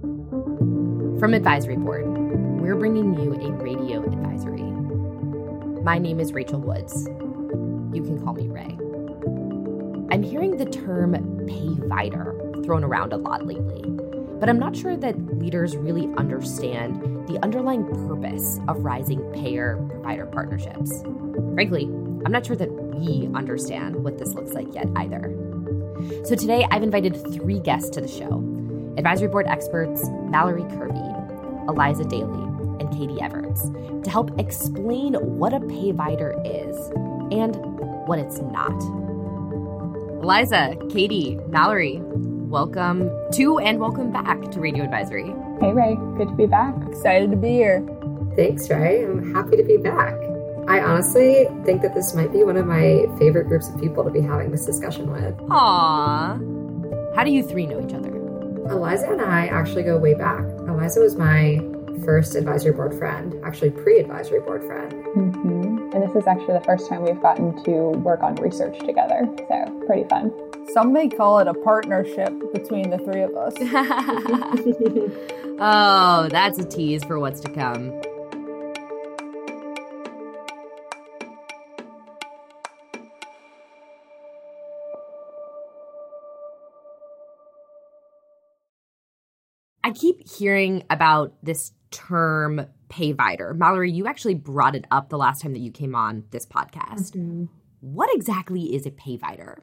From Advisory Board, we're bringing you a radio advisory. My name is Rachel Woods. You can call me Rae. I'm hearing the term payvider thrown around a lot lately, but I'm not sure that leaders really understand the underlying purpose of rising payer provider partnerships. Frankly, I'm not sure that we understand what this looks like yet either. So today I've invited three guests to the show advisory board experts Mallory Kirby, Eliza Daly, and Katie Everts to help explain what a payvider is and what it's not. Eliza, Katie, Mallory, welcome to and welcome back to Radio Advisory. Hey, Rae. Good to be back. Excited to be here. Thanks, Rae. I'm happy to be back. I honestly think that this might be one of my favorite groups of people to be having this discussion with. Aww. How do you three know each other? Eliza and I actually go way back. Eliza was my first advisory board friend, actually pre advisory board friend. Mm-hmm. And this is actually the first time we've gotten to work on research together. So, pretty fun. Some may call it a partnership between the three of us. oh, that's a tease for what's to come. I keep hearing about this term payvider. Mallory, you actually brought it up the last time that you came on this podcast. Mm-hmm. What exactly is a payvider?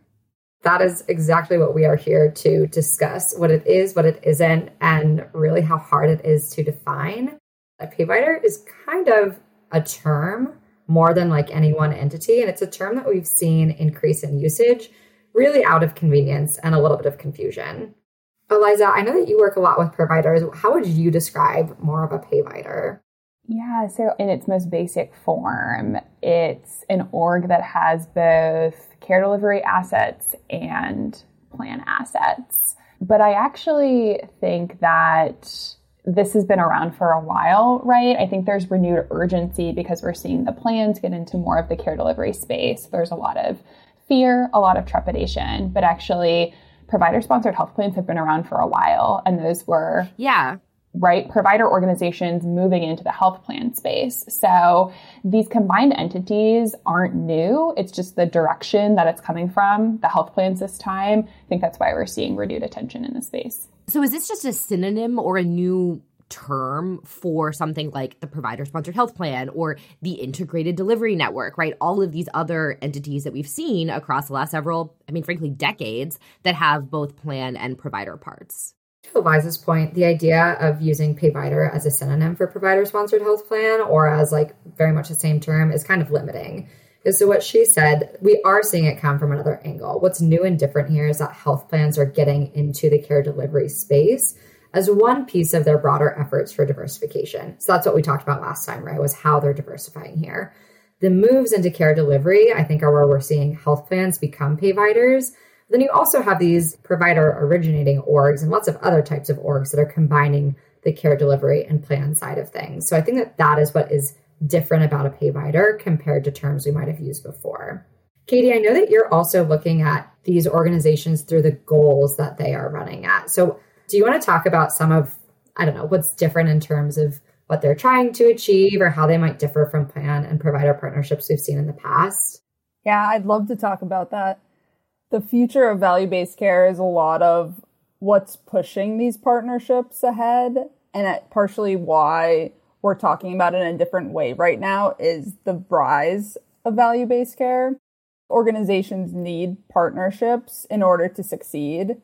That is exactly what we are here to discuss what it is, what it isn't, and really how hard it is to define. A payvider is kind of a term more than like any one entity. And it's a term that we've seen increase in usage really out of convenience and a little bit of confusion. Eliza, I know that you work a lot with providers. How would you describe more of a payvider? Yeah, so in its most basic form, it's an org that has both care delivery assets and plan assets. But I actually think that this has been around for a while, right? I think there's renewed urgency because we're seeing the plans get into more of the care delivery space. There's a lot of fear, a lot of trepidation, but actually, provider sponsored health plans have been around for a while and those were yeah. right provider organizations moving into the health plan space. So these combined entities aren't new. It's just the direction that it's coming from the health plans this time. I think that's why we're seeing renewed attention in the space. So is this just a synonym or a new term for something like the provider sponsored health plan or the integrated delivery network, right? All of these other entities that we've seen across the last several, I mean, frankly, decades that have both plan and provider parts. To Eliza's point, the idea of using payvider as a synonym for provider sponsored health plan or as like very much the same term is kind of limiting. So, what she said, we are seeing it come from another angle. What's new and different here is that health plans are getting into the care delivery space as one piece of their broader efforts for diversification. So that's what we talked about last time, right? Was how they're diversifying here. The moves into care delivery, I think, are where we're seeing health plans become payviders. Then you also have these provider originating orgs and lots of other types of orgs that are combining the care delivery and plan side of things. So I think that that is what is different about a payvider compared to terms we might have used before. Katie, I know that you're also looking at these organizations through the goals that they are running at. So do you want to talk about some of, I don't know, what's different in terms of what they're trying to achieve or how they might differ from plan and provider partnerships we've seen in the past? Yeah, I'd love to talk about that. The future of value based care is a lot of what's pushing these partnerships ahead, and partially why we're talking about it in a different way right now is the rise of value based care. Organizations need partnerships in order to succeed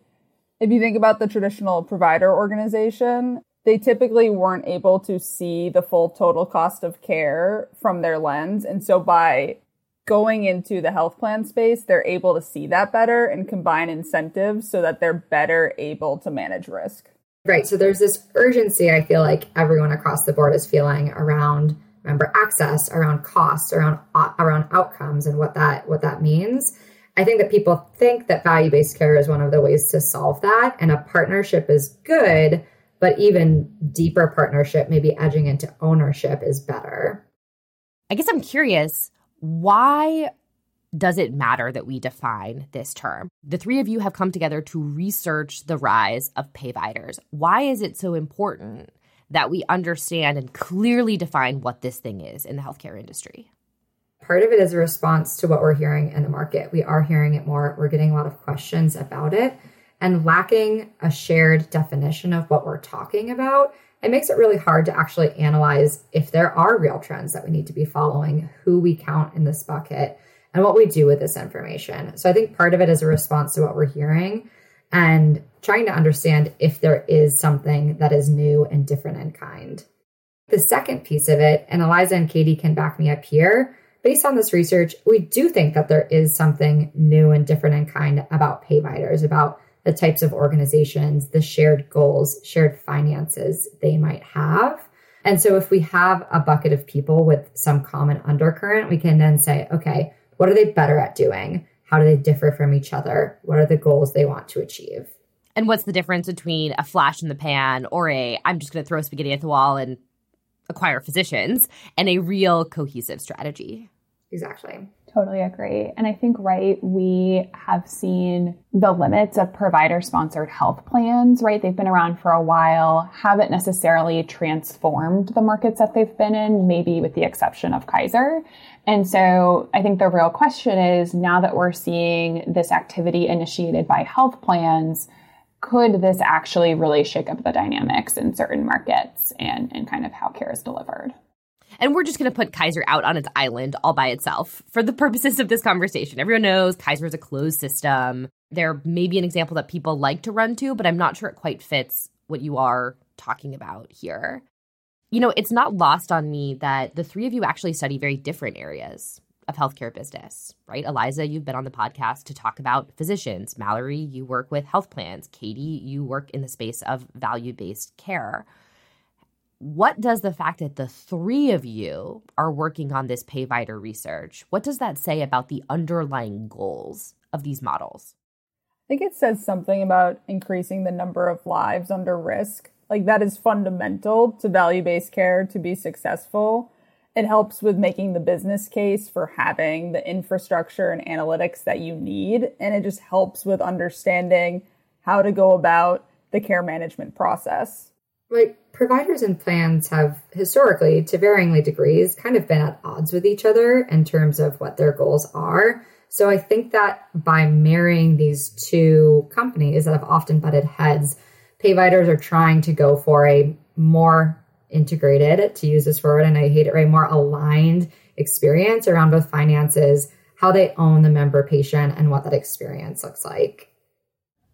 if you think about the traditional provider organization, they typically weren't able to see the full total cost of care from their lens. And so by going into the health plan space, they're able to see that better and combine incentives so that they're better able to manage risk. Right. So there's this urgency I feel like everyone across the board is feeling around member access, around costs, around around outcomes and what that what that means. I think that people think that value based care is one of the ways to solve that. And a partnership is good, but even deeper partnership, maybe edging into ownership, is better. I guess I'm curious why does it matter that we define this term? The three of you have come together to research the rise of payviders. Why is it so important that we understand and clearly define what this thing is in the healthcare industry? Part of it is a response to what we're hearing in the market. We are hearing it more. We're getting a lot of questions about it and lacking a shared definition of what we're talking about. It makes it really hard to actually analyze if there are real trends that we need to be following, who we count in this bucket, and what we do with this information. So I think part of it is a response to what we're hearing and trying to understand if there is something that is new and different in kind. The second piece of it, and Eliza and Katie can back me up here, based on this research, we do think that there is something new and different in kind about payviders, about the types of organizations, the shared goals, shared finances they might have. And so if we have a bucket of people with some common undercurrent, we can then say, okay, what are they better at doing? How do they differ from each other? What are the goals they want to achieve? And what's the difference between a flash in the pan or a I'm just going to throw spaghetti at the wall and acquire physicians and a real cohesive strategy? Exactly. Totally agree. And I think, right, we have seen the limits of provider sponsored health plans, right? They've been around for a while, haven't necessarily transformed the markets that they've been in, maybe with the exception of Kaiser. And so I think the real question is now that we're seeing this activity initiated by health plans, could this actually really shake up the dynamics in certain markets and, and kind of how care is delivered? And we're just going to put Kaiser out on its island all by itself for the purposes of this conversation. Everyone knows Kaiser is a closed system. There may be an example that people like to run to, but I'm not sure it quite fits what you are talking about here. You know, it's not lost on me that the three of you actually study very different areas of healthcare business, right? Eliza, you've been on the podcast to talk about physicians. Mallory, you work with health plans. Katie, you work in the space of value based care what does the fact that the three of you are working on this payvider research what does that say about the underlying goals of these models i think it says something about increasing the number of lives under risk like that is fundamental to value-based care to be successful it helps with making the business case for having the infrastructure and analytics that you need and it just helps with understanding how to go about the care management process like providers and plans have historically, to varyingly degrees, kind of been at odds with each other in terms of what their goals are. So I think that by marrying these two companies that have often butted heads, payviders are trying to go for a more integrated, to use this word, and I hate it, right? More aligned experience around both finances, how they own the member patient, and what that experience looks like.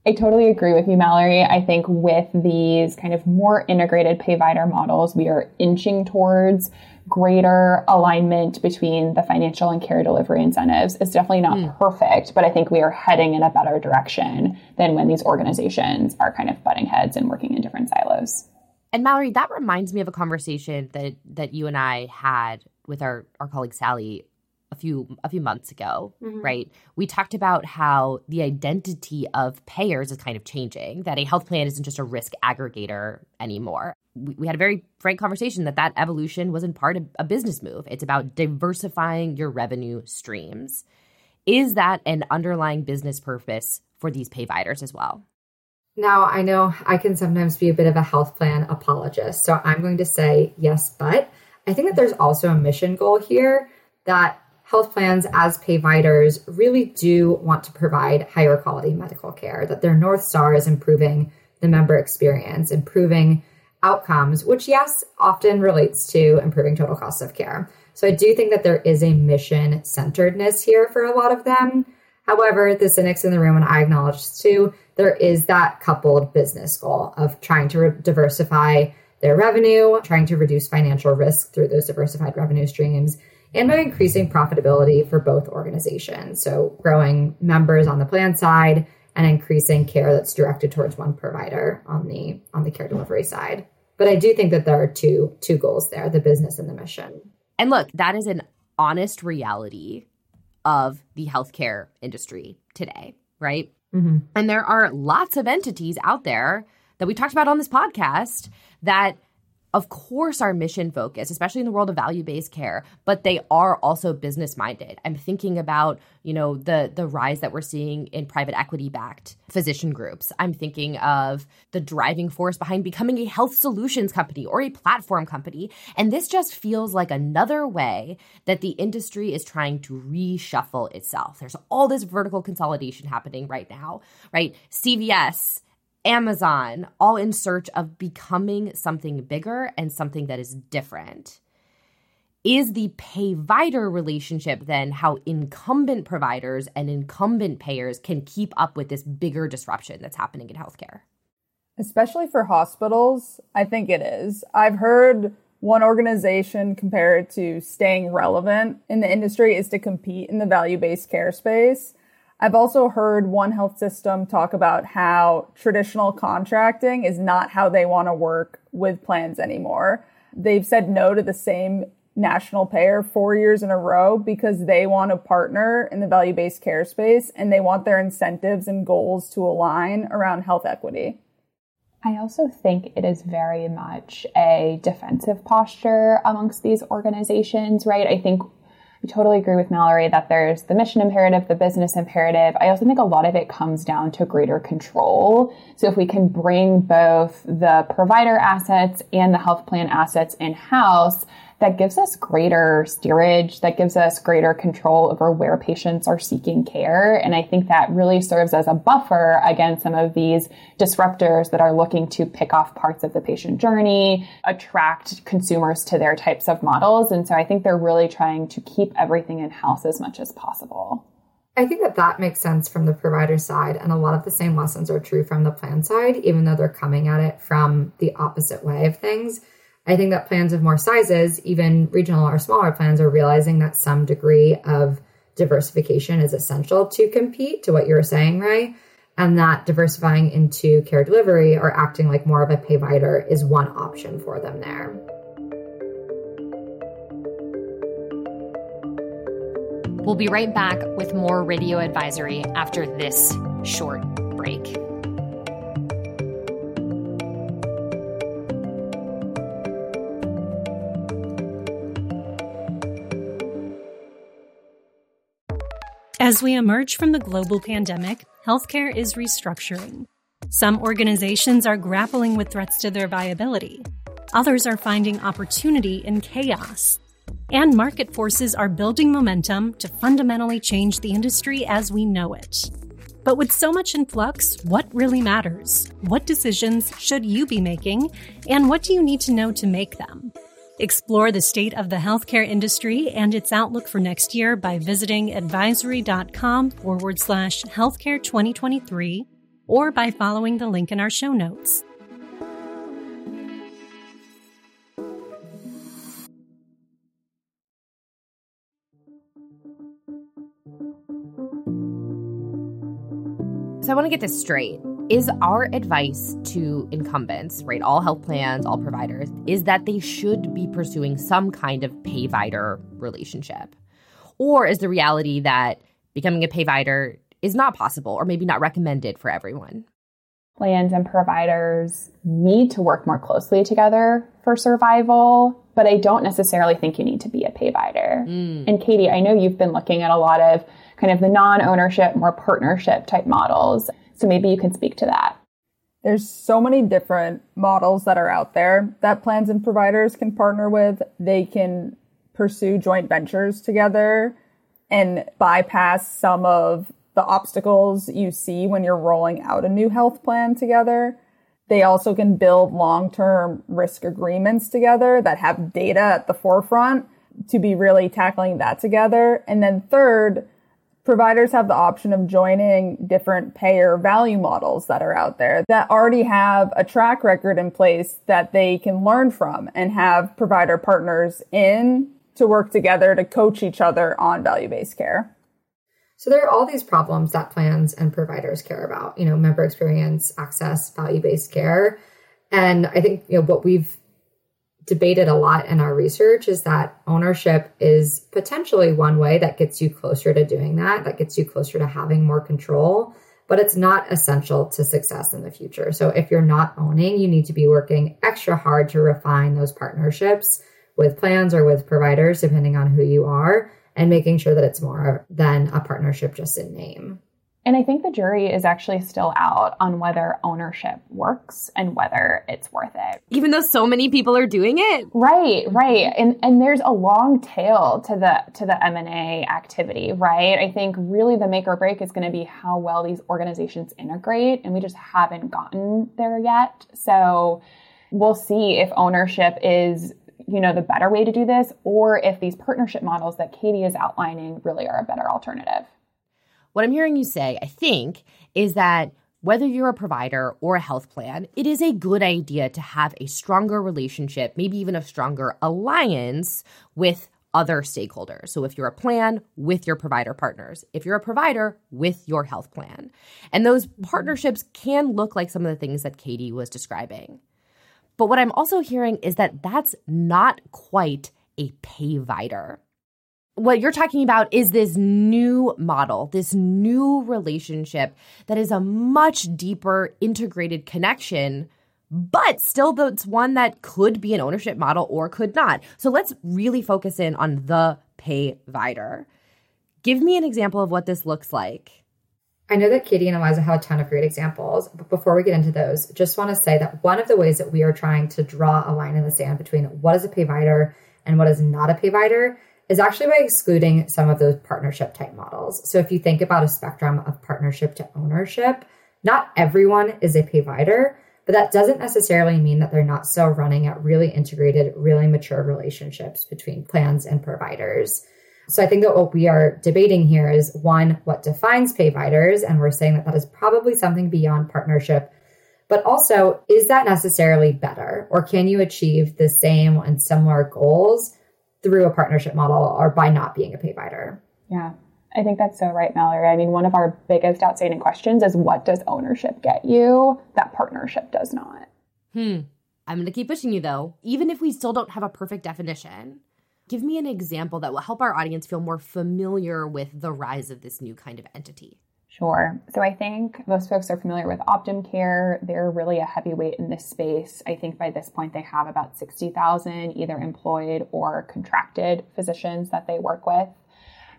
I totally agree with you, Mallory. I think with these kind of more integrated payvider models, we are inching towards greater alignment between the financial and care delivery incentives. It's definitely not mm. perfect, but I think we are heading in a better direction than when these organizations are kind of butting heads and working in different silos. And Mallory, that reminds me of a conversation that that you and I had with our, our colleague Sally a few a few months ago, mm-hmm. right? We talked about how the identity of payers is kind of changing. That a health plan isn't just a risk aggregator anymore. We, we had a very frank conversation that that evolution wasn't part of a business move. It's about diversifying your revenue streams. Is that an underlying business purpose for these payviders as well? Now, I know I can sometimes be a bit of a health plan apologist, so I'm going to say yes, but I think that there's also a mission goal here that health plans as payviders really do want to provide higher quality medical care, that their North Star is improving the member experience, improving outcomes, which, yes, often relates to improving total cost of care. So I do think that there is a mission centeredness here for a lot of them. However, the cynics in the room, and I acknowledge too, there is that coupled business goal of trying to re- diversify their revenue, trying to reduce financial risk through those diversified revenue streams, and by increasing profitability for both organizations. So growing members on the plan side and increasing care that's directed towards one provider on the on the care delivery side. But I do think that there are two two goals there, the business and the mission. And look, that is an honest reality of the healthcare industry today, right? Mm-hmm. And there are lots of entities out there that we talked about on this podcast that of course, are mission focused, especially in the world of value based care, but they are also business minded. I'm thinking about, you know, the the rise that we're seeing in private equity backed physician groups. I'm thinking of the driving force behind becoming a health solutions company or a platform company. And this just feels like another way that the industry is trying to reshuffle itself. There's all this vertical consolidation happening right now, right? CVS Amazon, all in search of becoming something bigger and something that is different. Is the payvider relationship then how incumbent providers and incumbent payers can keep up with this bigger disruption that's happening in healthcare? Especially for hospitals, I think it is. I've heard one organization compare it to staying relevant in the industry is to compete in the value based care space. I've also heard one health system talk about how traditional contracting is not how they want to work with plans anymore. They've said no to the same national payer four years in a row because they want to partner in the value based care space and they want their incentives and goals to align around health equity. I also think it is very much a defensive posture amongst these organizations, right? I think I totally agree with Mallory that there's the mission imperative, the business imperative. I also think a lot of it comes down to greater control. So if we can bring both the provider assets and the health plan assets in house, that gives us greater steerage, that gives us greater control over where patients are seeking care. And I think that really serves as a buffer against some of these disruptors that are looking to pick off parts of the patient journey, attract consumers to their types of models. And so I think they're really trying to keep everything in house as much as possible. I think that that makes sense from the provider side, and a lot of the same lessons are true from the plan side, even though they're coming at it from the opposite way of things. I think that plans of more sizes, even regional or smaller plans, are realizing that some degree of diversification is essential to compete, to what you were saying, Rae. And that diversifying into care delivery or acting like more of a payvider is one option for them there. We'll be right back with more radio advisory after this short break. As we emerge from the global pandemic, healthcare is restructuring. Some organizations are grappling with threats to their viability. Others are finding opportunity in chaos. And market forces are building momentum to fundamentally change the industry as we know it. But with so much in flux, what really matters? What decisions should you be making? And what do you need to know to make them? Explore the state of the healthcare industry and its outlook for next year by visiting advisory.com forward slash healthcare 2023 or by following the link in our show notes. So I want to get this straight is our advice to incumbents, right, all health plans, all providers, is that they should be pursuing some kind of payvider relationship? Or is the reality that becoming a payvider is not possible or maybe not recommended for everyone? Plans and providers need to work more closely together for survival, but I don't necessarily think you need to be a payvider. Mm. And Katie, I know you've been looking at a lot of kind of the non ownership, more partnership type models. So maybe you can speak to that. There's so many different models that are out there that plans and providers can partner with. They can pursue joint ventures together and bypass some of the obstacles you see when you're rolling out a new health plan together. They also can build long term risk agreements together that have data at the forefront to be really tackling that together. And then third, providers have the option of joining different payer value models that are out there that already have a track record in place that they can learn from and have provider partners in to work together to coach each other on value based care. So there are all these problems that plans and providers care about, you know, member experience, access, value based care. And I think, you know, what we've debated a lot in our research is that ownership is potentially one way that gets you closer to doing that, that gets you closer to having more control. but it's not essential to success in the future. So if you're not owning, you need to be working extra hard to refine those partnerships with plans or with providers, depending on who you are, and making sure that it's more than a partnership just in name. And I think the jury is actually still out on whether ownership works and whether it's worth it. Even though so many people are doing it. Right, right. And and there's a long tail to the to the M&A activity, right? I think really the make or break is going to be how well these organizations integrate and we just haven't gotten there yet. So we'll see if ownership is you know the better way to do this or if these partnership models that Katie is outlining really are a better alternative. What I'm hearing you say, I think, is that whether you're a provider or a health plan, it is a good idea to have a stronger relationship, maybe even a stronger alliance with other stakeholders. So if you're a plan, with your provider partners. If you're a provider, with your health plan. And those partnerships can look like some of the things that Katie was describing. But what I'm also hearing is that that's not quite a payvider what you're talking about is this new model, this new relationship that is a much deeper integrated connection, but still it's one that could be an ownership model or could not. So let's really focus in on the payvider. Give me an example of what this looks like. I know that Katie and Eliza have a ton of great examples, but before we get into those, just want to say that one of the ways that we are trying to draw a line in the sand between what is a payvider and what is not a payvider is actually by excluding some of those partnership type models. So if you think about a spectrum of partnership to ownership, not everyone is a payvider, but that doesn't necessarily mean that they're not still running at really integrated, really mature relationships between plans and providers. So I think that what we are debating here is one, what defines payviders? And we're saying that that is probably something beyond partnership. But also, is that necessarily better? Or can you achieve the same and similar goals through a partnership model or by not being a payvider. Yeah. I think that's so right, Mallory. I mean, one of our biggest outstanding questions is what does ownership get you that partnership does not? Hmm. I'm going to keep pushing you though, even if we still don't have a perfect definition. Give me an example that will help our audience feel more familiar with the rise of this new kind of entity. Sure. So I think most folks are familiar with Optum Care. They're really a heavyweight in this space. I think by this point they have about 60,000 either employed or contracted physicians that they work with.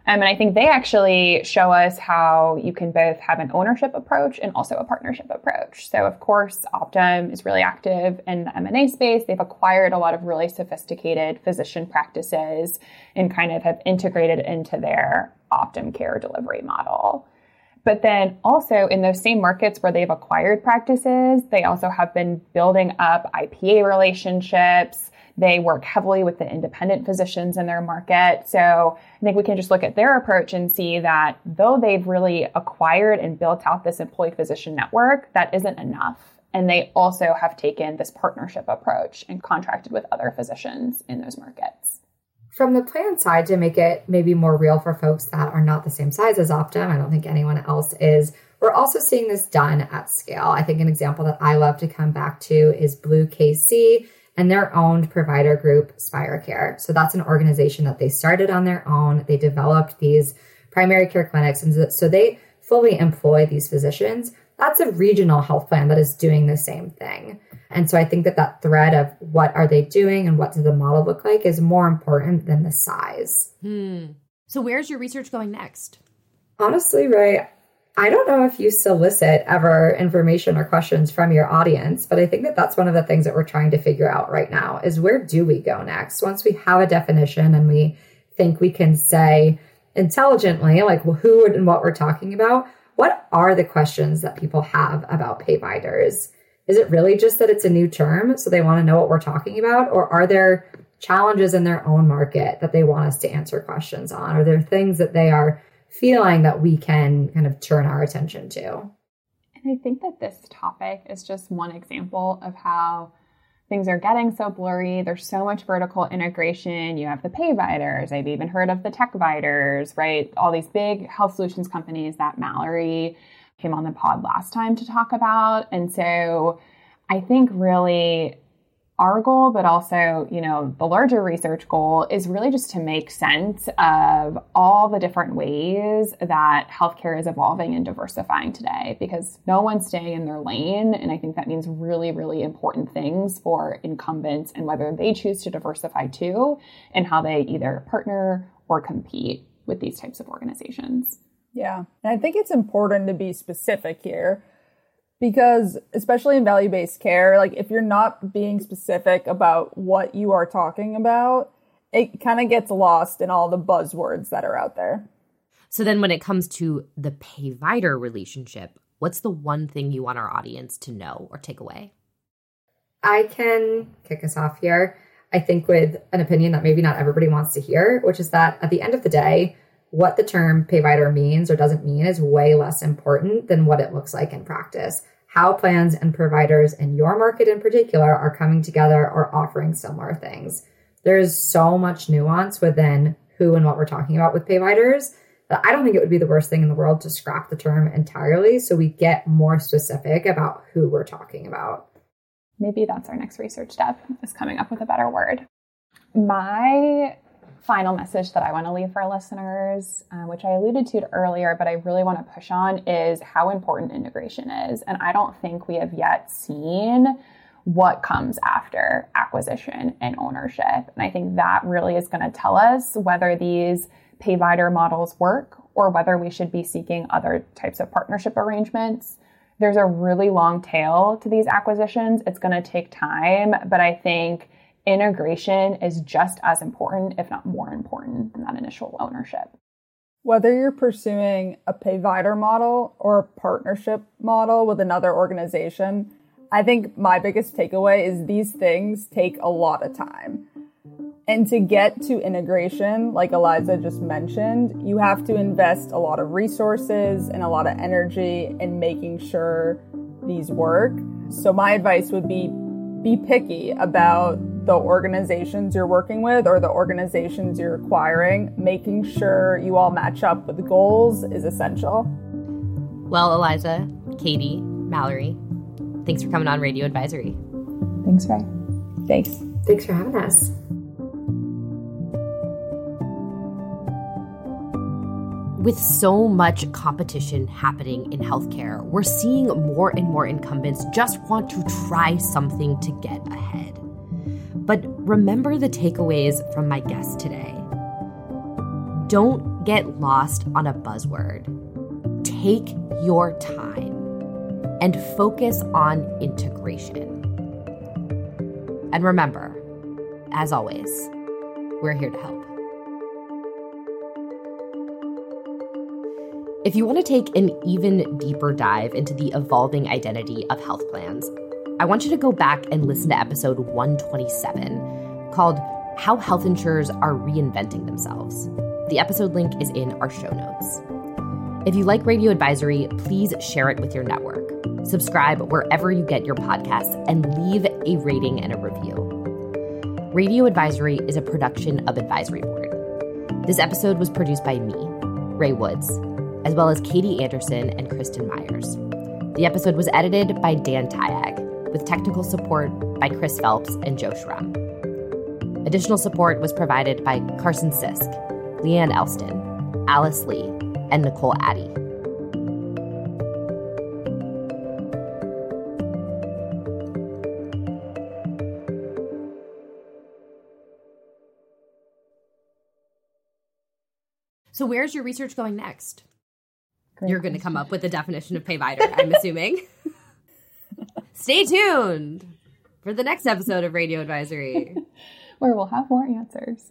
Um, and I think they actually show us how you can both have an ownership approach and also a partnership approach. So, of course, Optum is really active in the M&A space. They've acquired a lot of really sophisticated physician practices and kind of have integrated into their Optum care delivery model. But then also in those same markets where they've acquired practices, they also have been building up IPA relationships. They work heavily with the independent physicians in their market. So I think we can just look at their approach and see that though they've really acquired and built out this employee physician network, that isn't enough. And they also have taken this partnership approach and contracted with other physicians in those markets from the plan side to make it maybe more real for folks that are not the same size as Optum, I don't think anyone else is. We're also seeing this done at scale. I think an example that I love to come back to is Blue KC and their owned provider group, Spira Care. So that's an organization that they started on their own. They developed these primary care clinics. And so they fully employ these physicians. That's a regional health plan that is doing the same thing. And so I think that that thread of what are they doing and what does the model look like is more important than the size. Hmm. So where's your research going next? Honestly, Rae, I don't know if you solicit ever information or questions from your audience, but I think that that's one of the things that we're trying to figure out right now is where do we go next? Once we have a definition and we think we can say intelligently, like well, who and what we're talking about, what are the questions that people have about payviders? Is it really just that it's a new term, so they want to know what we're talking about? Or are there challenges in their own market that they want us to answer questions on? Are there things that they are feeling that we can kind of turn our attention to? And I think that this topic is just one example of how things are getting so blurry. There's so much vertical integration. You have the pay payviders. I've even heard of the tech techviders, right? All these big health solutions companies that Mallory came on the pod last time to talk about. And so I think really our goal, but also, you know, the larger research goal is really just to make sense of all the different ways that healthcare is evolving and diversifying today because no one's staying in their lane. And I think that means really, really important things for incumbents and whether they choose to diversify too and how they either partner or compete with these types of organizations. Yeah. And I think it's important to be specific here because especially in value-based care like if you're not being specific about what you are talking about it kind of gets lost in all the buzzwords that are out there. So then when it comes to the payvider relationship what's the one thing you want our audience to know or take away? I can kick us off here i think with an opinion that maybe not everybody wants to hear which is that at the end of the day what the term payvider means or doesn't mean is way less important than what it looks like in practice. How plans and providers in your market in particular are coming together or offering similar things. There's so much nuance within who and what we're talking about with payviders that I don't think it would be the worst thing in the world to scrap the term entirely so we get more specific about who we're talking about. Maybe that's our next research step is coming up with a better word. My final message that I want to leave for our listeners, uh, which I alluded to earlier, but I really want to push on, is how important integration is. And I don't think we have yet seen what comes after acquisition and ownership. And I think that really is going to tell us whether these payvider models work or whether we should be seeking other types of partnership arrangements. There's a really long tail to these acquisitions. It's going to take time, but I think integration is just as important, if not more important, than that initial ownership. Whether you're pursuing a payvider model or a partnership model with another organization, I think my biggest takeaway is these things take a lot of time. And to get to integration, like Eliza just mentioned, you have to invest a lot of resources and a lot of energy in making sure these work. So, my advice would be be picky about the organizations you're working with or the organizations you're acquiring, making sure you all match up with the goals is essential. Well, Eliza, Katie, Mallory, thanks for coming on Radio Advisory. Thanks, Rae. Thanks. Thanks for having us. With so much competition happening in healthcare, we're seeing more and more incumbents just want to try something to get ahead. But remember the takeaways from my guest today. Don't get lost on a buzzword. Take your time and focus on integration. And remember, as always, we're here to help. If you want to take an even deeper dive into the evolving identity of health plans, I want you to go back and listen to episode 127 called How Health Insurers Are Reinventing Themselves. The episode link is in our show notes. If you like Radio Advisory, please share it with your network. Subscribe wherever you get your podcasts and leave a rating and a review. Radio Advisory is a production of Advisory Board. This episode was produced by me, Rae Woods, as well as Katie Anderson and Kristen Myers. The episode was edited by Dan Tayag with technical support by Chris Phelps and Joe Schrum. Additional support was provided by Carson Sisk, Leanne Elston, Alice Lee, and Nicole Addy. So, where's your research going next? Great You're going to come up with a definition of payvider, I'm assuming. Stay tuned for the next episode of Radio Advisory, where we'll have more answers.